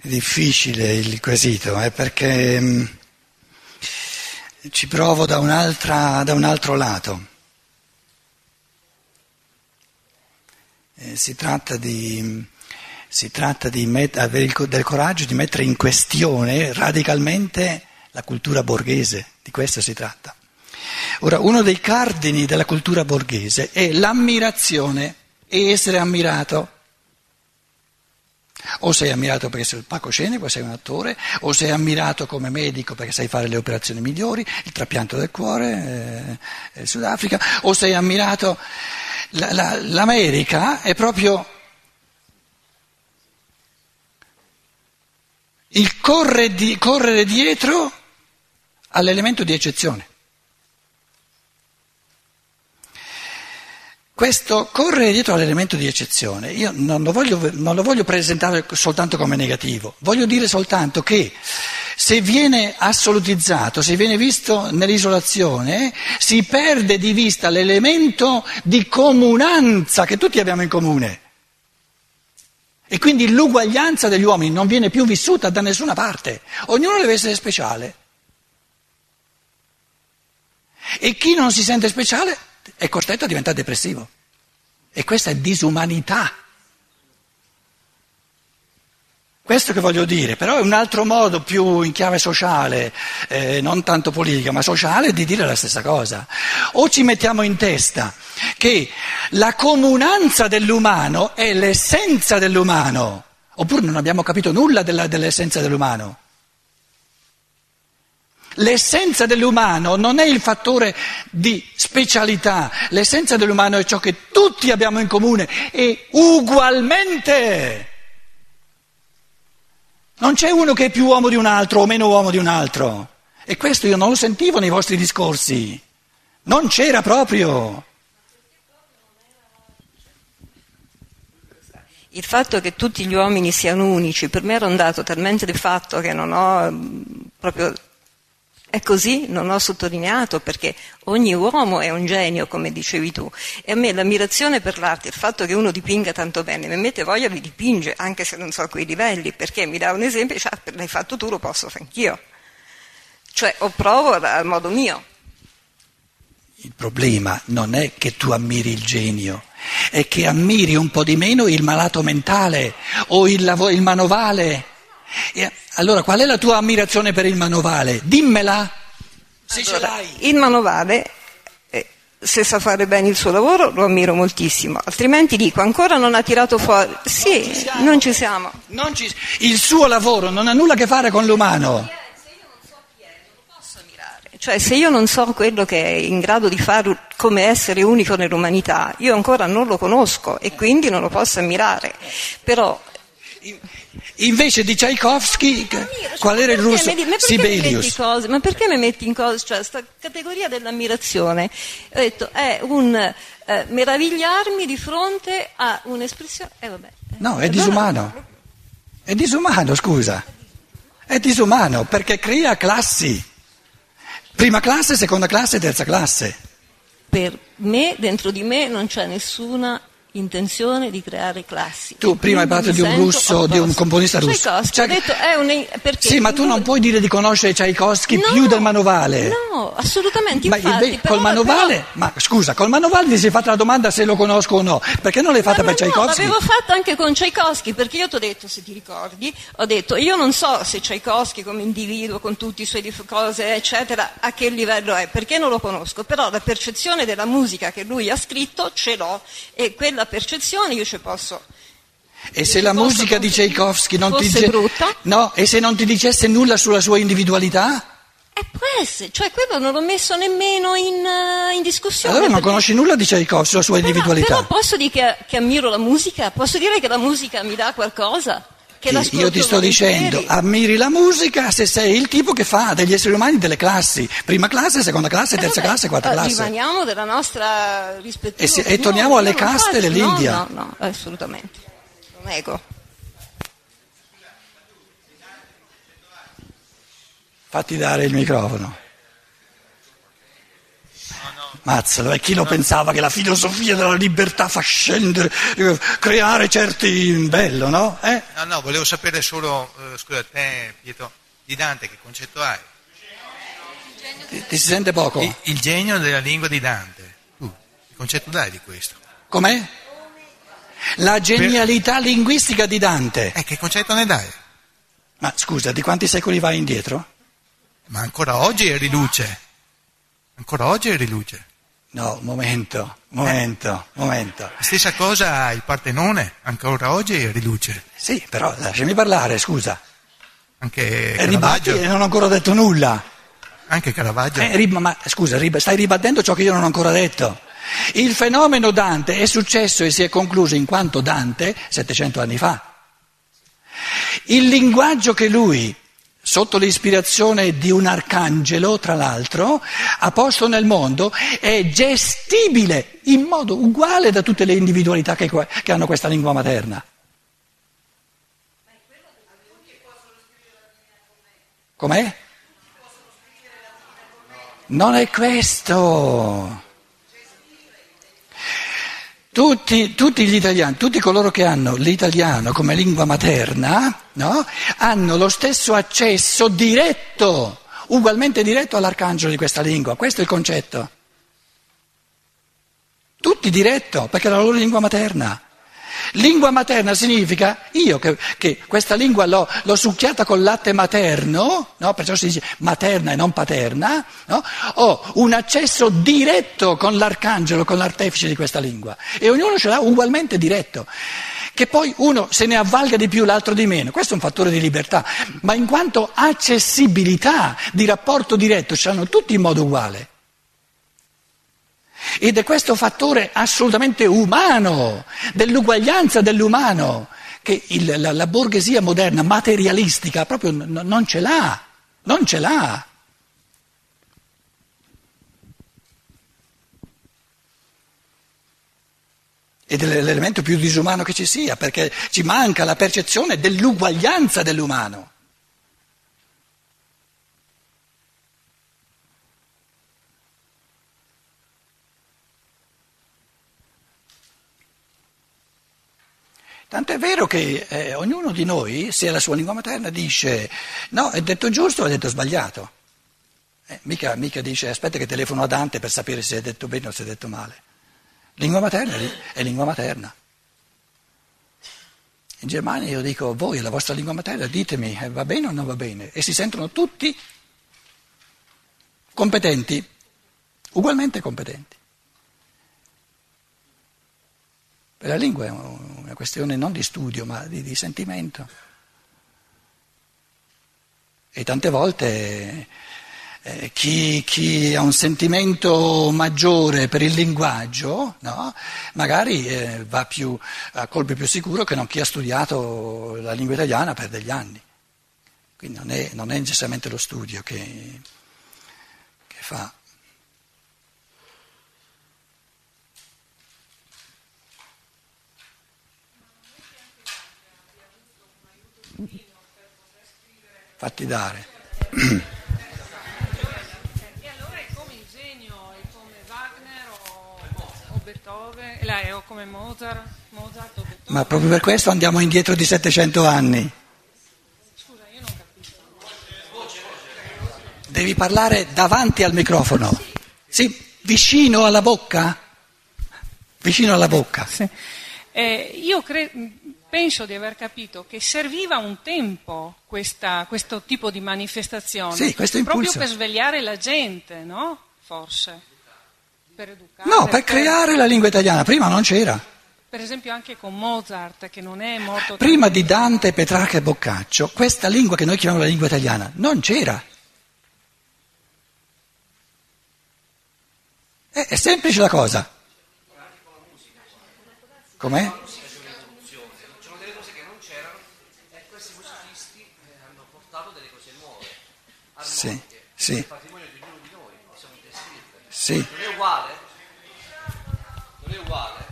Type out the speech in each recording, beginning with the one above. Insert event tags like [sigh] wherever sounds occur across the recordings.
Difficile il quesito, eh, perché mh, ci provo da, da un altro lato. Eh, si tratta di, si tratta met- avere il, del coraggio di mettere in questione radicalmente la cultura borghese, di questo si tratta. Ora, uno dei cardini della cultura borghese è l'ammirazione e essere ammirato. O sei ammirato perché sei il palcoscenico, sei un attore, o sei ammirato come medico perché sai fare le operazioni migliori, il trapianto del cuore, eh, il Sudafrica, o sei ammirato. La, la, L'America è proprio il correre, di, correre dietro all'elemento di eccezione. Questo correre dietro all'elemento di eccezione, io non lo, voglio, non lo, voglio, presentare soltanto come negativo, voglio dire soltanto che se viene assolutizzato, se viene visto nell'isolazione, si perde di vista l'elemento di comunanza che tutti abbiamo in comune. E quindi l'uguaglianza degli uomini non viene più vissuta da nessuna parte, ognuno deve essere speciale. E chi non si sente speciale è costretto a diventare depressivo. E questa è disumanità. Questo che voglio dire, però è un altro modo più in chiave sociale, eh, non tanto politica, ma sociale, di dire la stessa cosa. O ci mettiamo in testa che la comunanza dell'umano è l'essenza dell'umano, oppure non abbiamo capito nulla della, dell'essenza dell'umano. L'essenza dell'umano non è il fattore di specialità, l'essenza dell'umano è ciò che tutti abbiamo in comune e ugualmente. Non c'è uno che è più uomo di un altro o meno uomo di un altro. E questo io non lo sentivo nei vostri discorsi. Non c'era proprio. Il fatto che tutti gli uomini siano unici per me era un dato talmente di fatto che non ho mm, proprio è così, non ho sottolineato perché ogni uomo è un genio, come dicevi tu, e a me l'ammirazione per l'arte, il fatto che uno dipinga tanto bene, mi mette voglia di dipingere, anche se non so a quei livelli, perché mi dà un esempio e dice, ah, l'hai fatto tu, lo posso fare anch'io. Cioè, o provo al modo mio. Il problema non è che tu ammiri il genio, è che ammiri un po' di meno il malato mentale o il, lav- il manovale. E allora qual è la tua ammirazione per il manovale? Dimmela, se allora, ce l'hai. Il manovale, eh, se sa fare bene il suo lavoro, lo ammiro moltissimo, altrimenti dico ancora non ha tirato fuori. Sì, non ci siamo. Non ci... Il suo lavoro non ha nulla a che fare con l'umano. Cioè, se io non so quello che è in grado di fare come essere unico nell'umanità, io ancora non lo conosco e quindi non lo posso ammirare. Però Invece di Tchaikovsky, qual era il russo? Mi, Sibelius. Cose, ma perché mi metti in cose? Cioè, questa categoria dell'ammirazione, ho detto, è un eh, meravigliarmi di fronte a un'espressione. Eh, vabbè. No, è disumano. È disumano, scusa. È disumano perché crea classi. Prima classe, seconda classe, terza classe. Per me, dentro di me, non c'è nessuna intenzione di creare classi. Tu prima hai parlato di un russo, di un componista russo. Tchaikovsky, cioè, detto, è un, sì, ma tu non puoi dire di conoscere Tchaikovsky no, più del manovale. No, assolutamente. Ma infatti, col manovale, però... ma scusa, col manovale ti sei fatta la domanda se lo conosco o no. Perché non l'hai fatta ma per no, Tchaikovsky? No, l'avevo fatta anche con Tchaikovsky, perché io ti ho detto, se ti ricordi, ho detto, io non so se Tchaikovsky come individuo, con tutte le sue cose, eccetera, a che livello è, perché non lo conosco, però la percezione della musica che lui ha scritto ce l'ho e quella percezione io ci posso... E se la musica di Tchaikovsky non ti, dice... brutta? no, e se non ti dicesse nulla sulla sua individualità? Eh, può essere, cioè quello non l'ho messo nemmeno in, uh, in discussione. Allora non conosci nulla di Tchaikovsky, sulla sua però, individualità. Però posso dire che, che ammiro la musica? Posso dire che la musica mi dà qualcosa? Sì, io ti sto dicendo, ammiri la musica se sei il tipo che fa degli esseri umani delle classi, prima classe, seconda classe, eh, terza eh, classe, quarta classe. Rimaniamo della nostra rispettiva. E, se, e torniamo alle caste dell'India. No, no, no, assolutamente. Lo nego. Fatti dare il microfono. Mazzalo, e chi lo pensava che la filosofia della libertà fa scendere, eh, creare certi... bello, no? Eh? No, no, volevo sapere solo, eh, scusa, te Pietro, di Dante che concetto hai? Ti, ti si sente poco? Il, il, genio della lingua di Dante, tu, che concetto dai di questo? Com'è? La genialità per... linguistica di Dante. Eh, che concetto ne dai? Ma scusa, di quanti secoli vai indietro? Ma ancora oggi è riluce. Ancora oggi è riluce. No, momento, momento, eh. momento. Stessa cosa il Partenone, ancora oggi è riluce. Sì, però lasciami parlare, scusa. Anche e ribatti e non ho ancora detto nulla. Anche Caravaggio. Eh, rib- ma scusa, rib- stai ribattendo ciò che io non ho ancora detto. Il fenomeno Dante è successo e si è concluso in quanto Dante, 700 anni fa. Il linguaggio che lui sotto l'ispirazione di un arcangelo, tra l'altro, ha posto nel mondo, è gestibile in modo uguale da tutte le individualità che, che hanno questa lingua materna. Com'è? Non è questo. Tutti, tutti, gli italiani, tutti coloro che hanno l'italiano come lingua materna, no? hanno lo stesso accesso diretto, ugualmente diretto all'arcangelo di questa lingua. Questo è il concetto. Tutti diretto, perché è la loro lingua materna. Lingua materna significa io che, che questa lingua l'ho, l'ho, succhiata col latte materno, no? perciò si dice materna e non paterna, no? ho un accesso diretto con l'arcangelo, con l'artefice di questa lingua e ognuno ce l'ha ugualmente diretto. Che poi uno se ne avvalga di più, l'altro di meno, questo è un fattore di libertà, ma in quanto accessibilità di rapporto diretto ce l'hanno tutti in modo uguale. Ed è questo fattore assolutamente umano, dell'uguaglianza dell'umano, che il, la, la, borghesia moderna, materialistica, proprio n- non ce l'ha, non ce l'ha. Ed è l'elemento più disumano che ci sia, perché ci manca la percezione dell'uguaglianza dell'umano. Tanto è vero che eh, ognuno di noi, se è la sua lingua materna, dice no, è detto giusto o è detto sbagliato. Eh, mica, mica, dice aspetta che telefono a Dante per sapere se è detto bene o se è detto male. Lingua materna è lingua materna. In Germania io dico voi, la vostra lingua materna, ditemi eh, va bene o non va bene. E si sentono tutti competenti, ugualmente competenti. Per la lingua è una questione non di studio, ma di, di sentimento. E tante volte eh, chi, chi, ha un sentimento maggiore per il linguaggio, no? magari eh, va più, a colpi più sicuro che non chi ha studiato la lingua italiana per degli anni. Quindi non è, non è necessariamente lo studio che, che fa. Fatti dare. E allora è come il genio, è come Wagner o, o Beethoven, o come Mozart, Mozart o Beethoven. Ma proprio per questo andiamo indietro di 700 anni. Scusa, io non capisco. Devi parlare davanti al microfono. Sì, vicino alla bocca. Vicino alla bocca. Sì. Eh, io credo penso di aver capito che serviva un tempo questa, questo tipo di manifestazione, sì, proprio per svegliare la gente, no? Forse. Per educare. No, per, per creare la lingua italiana, prima non c'era. Per esempio anche con Mozart, che non è morto... Prima di Dante, Petrarca e Boccaccio, questa lingua che noi chiamiamo la lingua italiana non c'era. È, è semplice la cosa. Com'è? Sì, sì. Il patrimonio di ognuno di noi, possiamo intestirlo. Sì. Non è uguale? Non è uguale?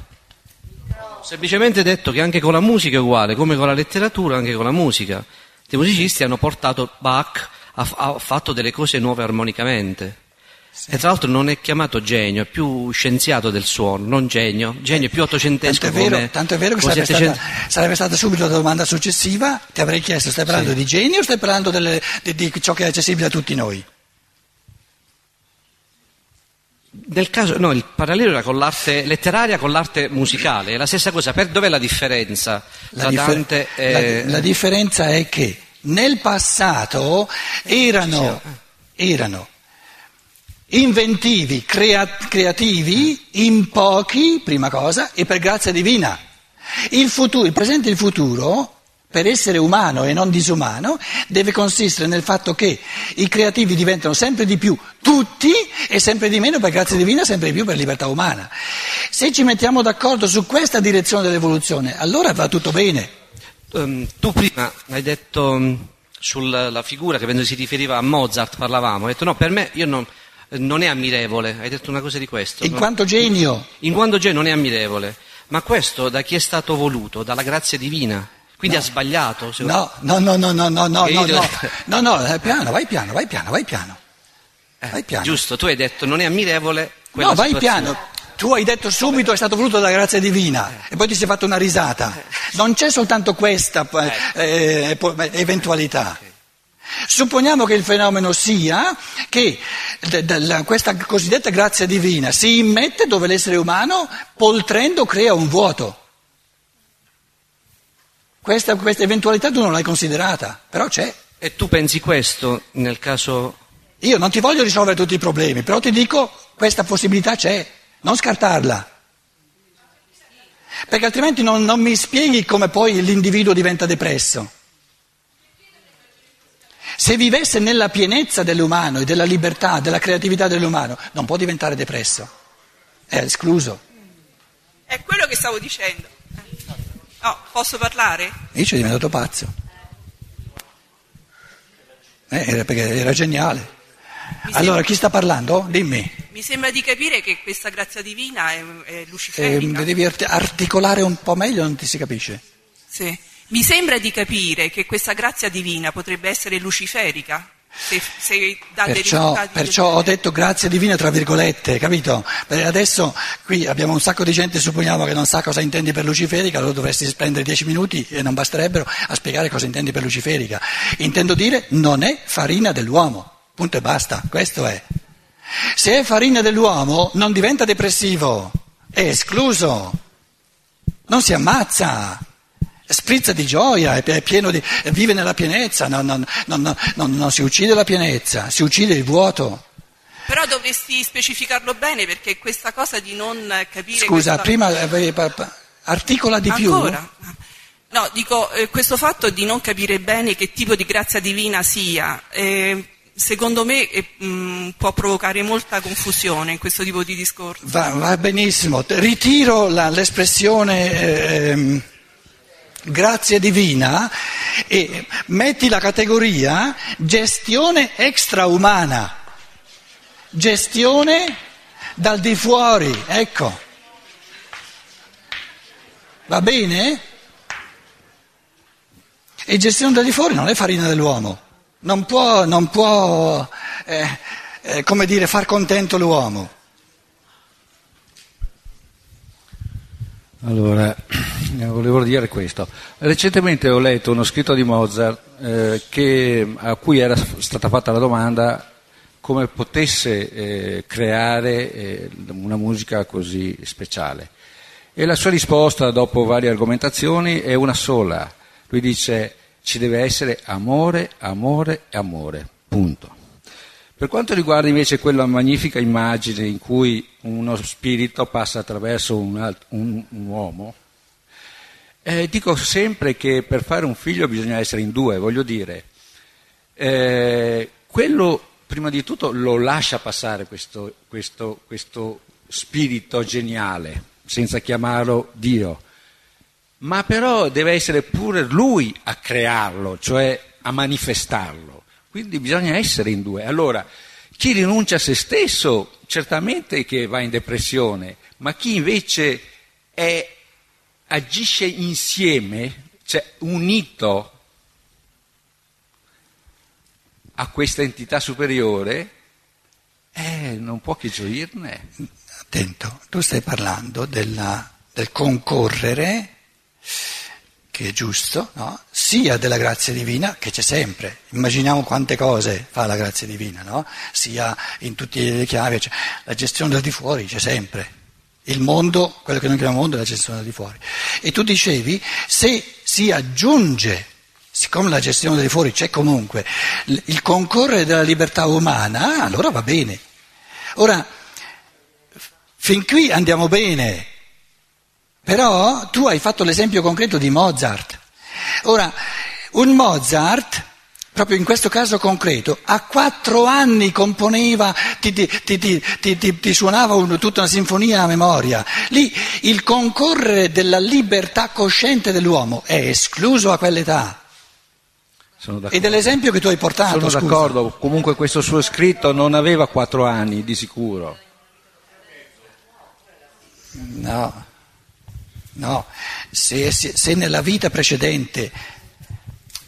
Semplicemente detto che anche con la musica è uguale, come con la letteratura, anche con la musica. I musicisti hanno portato Bach, ha, ha fatto delle cose nuove armonicamente. E tra l'altro non è chiamato genio, è più scienziato del suono, non genio. Genio è più ottocentesco. Tanto è vero, come- tanto è vero che sarebbe settecento- stata, sarebbe stata subito la domanda successiva, ti avrei chiesto, stai parlando Sì. di genio o stai parlando delle- di, di ciò che è accessibile a tutti noi? Nel caso, no, il parallelo era con l'arte letteraria, con l'arte musicale, è la stessa cosa. Per, dov'è la differenza La, tra differ- Dante e... la- la differenza è che nel passato erano, erano inventivi, crea- creativi in pochi, prima cosa, e per grazia divina. Il, futuro, il presente e il futuro, per essere umano e non disumano, deve consistere nel fatto che i creativi diventano sempre di più tutti e sempre di meno per grazia divina, sempre di più per libertà umana. Se ci mettiamo d'accordo su questa direzione dell'evoluzione, allora va tutto bene. Ehm, tu prima hai detto um, sulla la figura che penso si riferiva a Mozart, parlavamo, hai detto no, per me io non, non è ammirevole, hai detto una cosa di questo. In no? quanto genio, In quanto genio non è ammirevole, ma questo da chi è stato voluto? Dalla grazia divina. Quindi ha sbagliato. no, no, no, no, no, no, no, no, no, [laughs] no, no, eh, piano, vai piano, vai piano, vai piano. Eh, Vai piano. Giusto, tu hai detto non è ammirevole quella No, vai situazione. piano. Tu hai detto subito è stato voluto dalla grazia divina e poi ti sei fatto una risata. Non c'è soltanto questa eh, eh, eventualità. Supponiamo che il fenomeno sia che questa cosiddetta grazia divina si immette dove l'essere umano, poltrendo, crea un vuoto. Questa, questa eventualità tu non l'hai considerata, però c'è. E tu pensi questo nel caso... Io non ti voglio risolvere tutti i problemi, però ti dico questa possibilità c'è, non scartarla. Perché altrimenti non, non mi spieghi come poi l'individuo diventa depresso. Se vivesse nella pienezza dell'umano e della libertà, della creatività dell'umano, non può diventare depresso. È escluso. È quello che stavo dicendo. No, posso parlare? Io ci è diventato pazzo. Eh, era perché era geniale. Mi Allora, chi sta parlando? Dimmi. Mi sembra di capire che questa grazia divina è, è Eh, luciferica. devi art- articolare un po' meglio, non ti si capisce. Sì. Mi sembra di capire che questa grazia divina potrebbe essere luciferica, se, se dà dei Perciò, risultati. perciò ho detto grazia divina tra virgolette, capito? Perché adesso qui abbiamo un sacco di gente, supponiamo che non sa cosa intendi per luciferica, allora dovresti spendere dieci minuti e non basterebbero a spiegare cosa intendi per luciferica. Intendo dire non è farina dell'uomo, punto e basta, questo è. Se è farina dell'uomo non diventa depressivo, è escluso, non si ammazza. Sprizza di gioia, è pieno di, vive nella pienezza, non, non- non- non- si uccide la pienezza, si uccide il vuoto. Però dovresti specificarlo bene perché questa cosa di non capire... Scusa, questa- prima eh, articola di più. Ancora? No, dico, eh, questo fatto di non capire bene che tipo di grazia divina sia, eh, secondo me eh, mh, può provocare molta confusione in questo tipo di discorso. Va, va benissimo, ritiro la- l'espressione ehm, grazia divina e metti la categoria gestione extraumana, gestione dal di fuori, ecco. Va bene? E gestione dal di fuori non è farina dell'uomo, non può, non può eh, eh, come dire, far contento l'uomo. Allora, eh, volevo dire questo. Recentemente ho letto uno scritto di Mozart eh, che- a cui era stata fatta la domanda come potesse eh, creare eh, una musica così speciale. E la sua risposta, dopo varie argomentazioni, è una sola. Lui dice ci deve essere amore, amore e amore. Punto. Per quanto riguarda invece quella magnifica immagine in cui uno spirito passa attraverso un, alt- un- un uomo, eh, dico sempre che per fare un figlio bisogna essere in due, voglio dire, eh, quello prima di tutto lo lascia passare questo, questo- questo spirito geniale, senza chiamarlo Dio, ma però deve essere pure lui a crearlo, cioè a manifestarlo. Quindi bisogna essere in due. Allora, chi rinuncia a se stesso certamente che va in depressione, ma chi invece è- agisce insieme, cioè unito a questa entità superiore, Eh, non può che gioirne. Attento, tu stai parlando della, del concorrere, che è giusto, no? sia della grazia divina, che c'è sempre. Immaginiamo quante cose fa la grazia divina, no? sia in tutte le chiavi, cioè, la gestione del di fuori c'è sempre. Il mondo, quello che noi chiamiamo mondo, è la gestione del di fuori. E tu dicevi, se si aggiunge siccome la gestione del di fuori c'è comunque, il concorrere della libertà umana, allora va bene. Ora, fin qui andiamo bene, però tu hai fatto l'esempio concreto di Mozart. Ora, un Mozart, proprio in questo caso concreto, a quattro anni componeva, ti, ti, ti, ti suonava un, tutta una sinfonia a memoria. Lì il concorrere della libertà cosciente dell'uomo è escluso a quell'età. E dell'esempio che tu hai portato. Sono scusa. d'accordo, comunque questo suo scritto non aveva quattro anni di sicuro. No, no, se, se, se, nella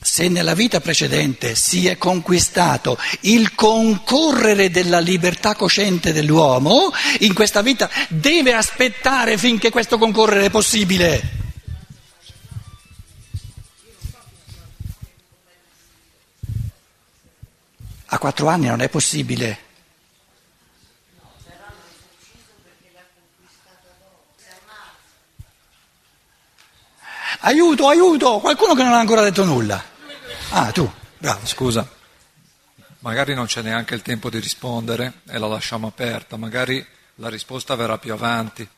se nella vita precedente si è conquistato il concorrere della libertà cosciente dell'uomo, in questa vita deve aspettare finché questo concorrere è possibile. A quattro anni non è possibile. Aiuto, aiuto, qualcuno che non ha ancora detto nulla. Ah, tu, bravo. Scusa, magari non c'è neanche il tempo di rispondere e la lasciamo aperta, magari la risposta verrà più avanti.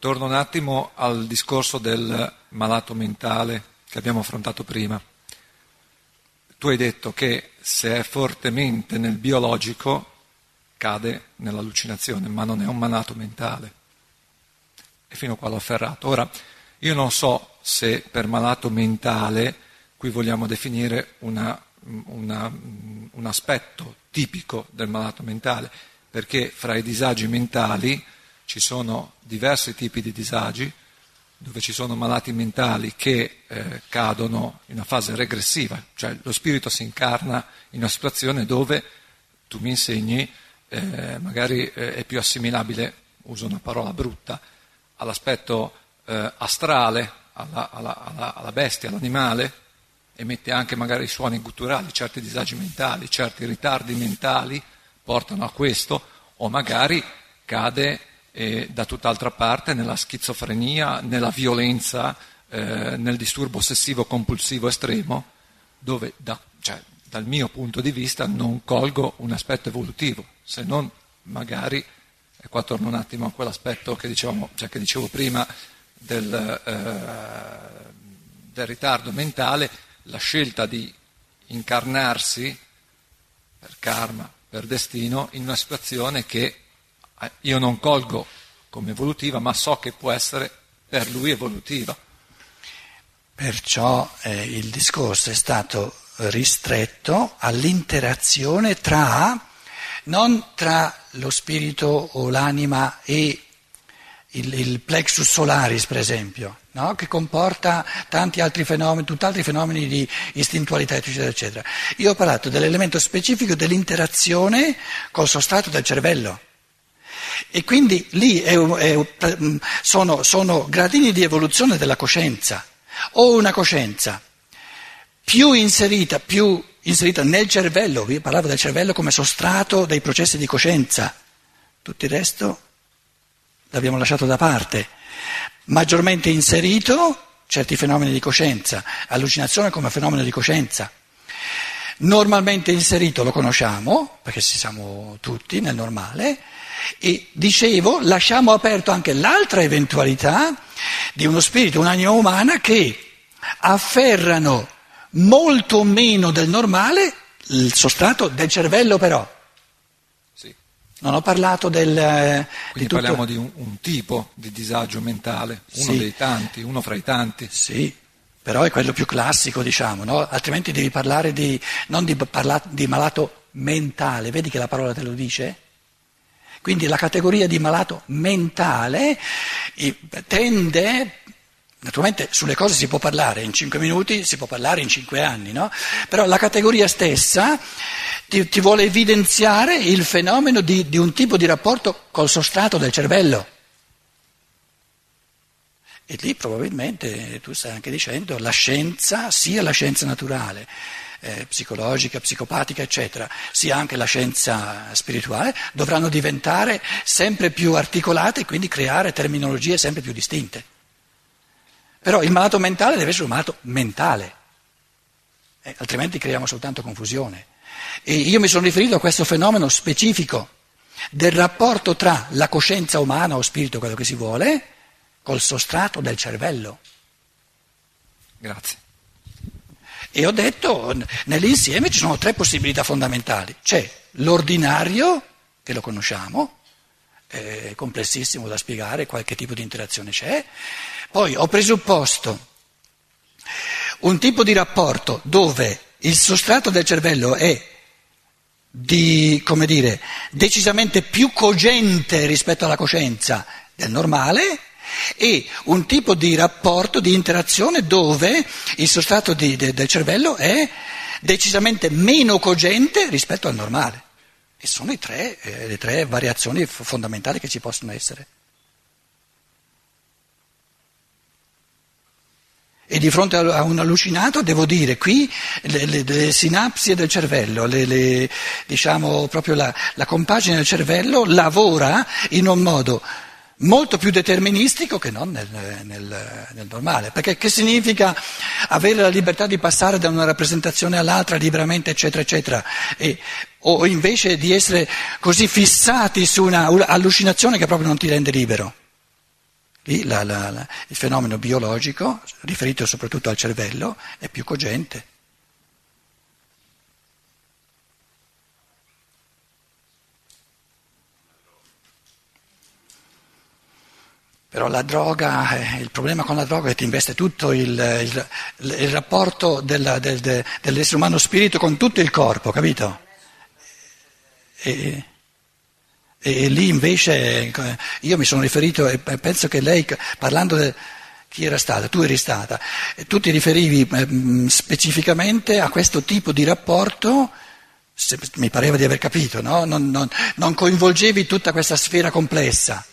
Torno un attimo al discorso del malato mentale che abbiamo affrontato prima. Tu hai detto che se è fortemente nel biologico cade nell'allucinazione, ma non è un malato mentale. E fino a qua l'ho afferrato. Ora, io non so se per malato mentale qui vogliamo definire una, una, un aspetto tipico del malato mentale, perché fra i disagi mentali ci sono diversi tipi di disagi, dove ci sono malati mentali che eh, cadono in una fase regressiva, cioè lo spirito si incarna in una situazione dove tu mi insegni, eh, magari eh, è più assimilabile, uso una parola brutta, all'aspetto eh, astrale, alla, alla, alla, alla bestia, all'animale, e mette anche magari suoni gutturali, certi disagi mentali, certi ritardi mentali portano a questo, o magari cade e da tutt'altra parte nella schizofrenia, nella violenza, eh, nel disturbo ossessivo compulsivo estremo, dove da, cioè, dal mio punto di vista non colgo un aspetto evolutivo, se non magari, e qua torno un attimo a quell'aspetto che, dicevamo, cioè che dicevo prima del, eh, del ritardo mentale, la scelta di incarnarsi per karma, per destino, in una situazione che eh, io non colgo come evolutiva, ma so che può essere per lui evolutiva. Perciò eh, il discorso è stato ristretto all'interazione tra, non tra lo spirito o l'anima e il, il plexus solaris, per esempio, no? che comporta tanti altri fenomeni, tutt'altri fenomeni di istintualità, eccetera, eccetera. Io ho parlato dell'elemento specifico dell'interazione col sostrato del cervello. E quindi lì è, è, sono, sono gradini di evoluzione della coscienza. O una coscienza più inserita, più inserita nel cervello, io parlavo del cervello come sostrato dei processi di coscienza, tutto il resto l'abbiamo lasciato da parte, maggiormente inserito certi fenomeni di coscienza, allucinazione come fenomeno di coscienza. Normalmente inserito lo conosciamo, perché ci siamo tutti nel normale, e dicevo, lasciamo aperto anche l'altra eventualità di uno spirito, un'anima umana che afferrano molto meno del normale il sostrato del cervello però. Non ho parlato del... Quindi di tutto... parliamo di un, un, tipo di disagio mentale, uno Sì. dei tanti, uno fra i tanti. Sì, però è quello più classico, diciamo, no? altrimenti devi parlare di, non di, parla, di malato mentale, vedi che la parola te lo dice? Quindi la categoria di malato mentale eh, tende, Naturalmente sulle cose si può parlare in cinque minuti, si può parlare in cinque anni, no? Però la categoria stessa ti, ti vuole evidenziare il fenomeno di, di un tipo di rapporto col sostrato del cervello. E lì probabilmente tu stai anche dicendo la scienza, sia la scienza naturale, eh, psicologica, psicopatica, eccetera, sia anche la scienza spirituale, dovranno diventare sempre più articolate e quindi creare terminologie sempre più distinte. Però il malato mentale deve essere un malato mentale, eh, altrimenti creiamo soltanto confusione. E io mi sono riferito a questo fenomeno specifico del rapporto tra la coscienza umana o spirito, quello che si vuole, col sostrato del cervello. Grazie. E ho detto, nell'insieme ci sono tre possibilità fondamentali. C'è l'ordinario, che lo conosciamo, è complessissimo da spiegare, qualche tipo di interazione c'è. Poi ho presupposto un tipo di rapporto dove il sostrato del cervello è di, come dire, decisamente più cogente rispetto alla coscienza del normale e un tipo di rapporto, di interazione dove il sostrato di, de, del cervello è decisamente meno cogente rispetto al normale. E sono tre, eh, le tre variazioni fondamentali che ci possono essere. E di fronte a un allucinato devo dire qui le, le, le sinapsi del cervello, le, diciamo proprio la, la compagine del cervello lavora in un modo molto più deterministico che non nel, nel, nel, normale. Perché che significa avere la libertà di passare da una rappresentazione all'altra liberamente, eccetera, eccetera, e, o invece di essere così fissati su un'allucinazione che proprio non ti rende libero? Lì la, la, la, il fenomeno biologico, riferito soprattutto al cervello, è più cogente. Però la droga, eh, il problema con la droga è che ti investe tutto il, il, il rapporto della, del, de, dell'essere umano spirito con tutto il corpo, capito? E, e, lì invece io mi sono riferito e penso che lei, parlando di chi era stata, tu eri stata, tu ti riferivi eh, specificamente a questo tipo di rapporto, se, mi pareva di aver capito, no? non, non, non coinvolgevi tutta questa sfera complessa.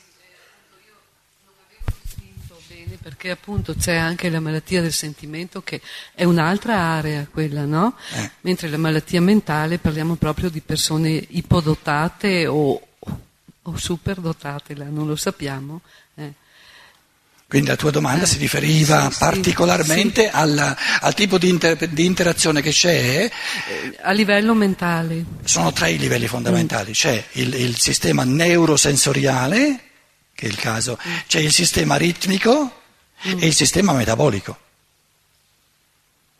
perché appunto c'è anche la malattia del sentimento che è un'altra area quella, no? Eh. Mentre la malattia mentale parliamo proprio di persone ipodotate o, o superdotate, non lo sappiamo. Eh. Quindi la tua domanda eh, si riferiva sì, particolarmente sì. Al, al, tipo di, inter, di, interazione che c'è. A livello mentale. Sono tre i livelli fondamentali. Mm. C'è il, il, sistema neurosensoriale, che è il caso, mm. c'è il sistema ritmico, mm. e il sistema metabolico.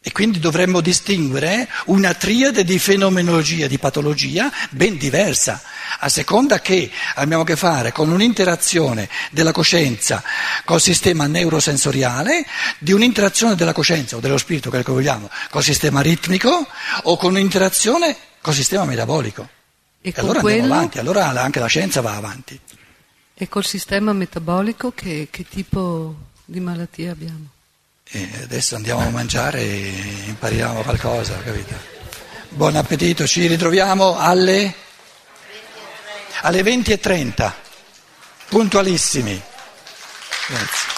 E quindi dovremmo distinguere una triade di fenomenologia, di patologia ben diversa, a seconda che abbiamo a che fare con un'interazione della coscienza col sistema neurosensoriale, di un'interazione della coscienza o dello spirito, quello che vogliamo, col sistema ritmico o con un'interazione col sistema metabolico. E, e allora quello... andiamo avanti, allora anche la scienza va avanti. E col sistema metabolico che, che tipo di malattie abbiamo. E adesso andiamo a mangiare e impariamo qualcosa, capito? Buon appetito, ci ritroviamo alle, alle 20.30, puntualissimi. Grazie.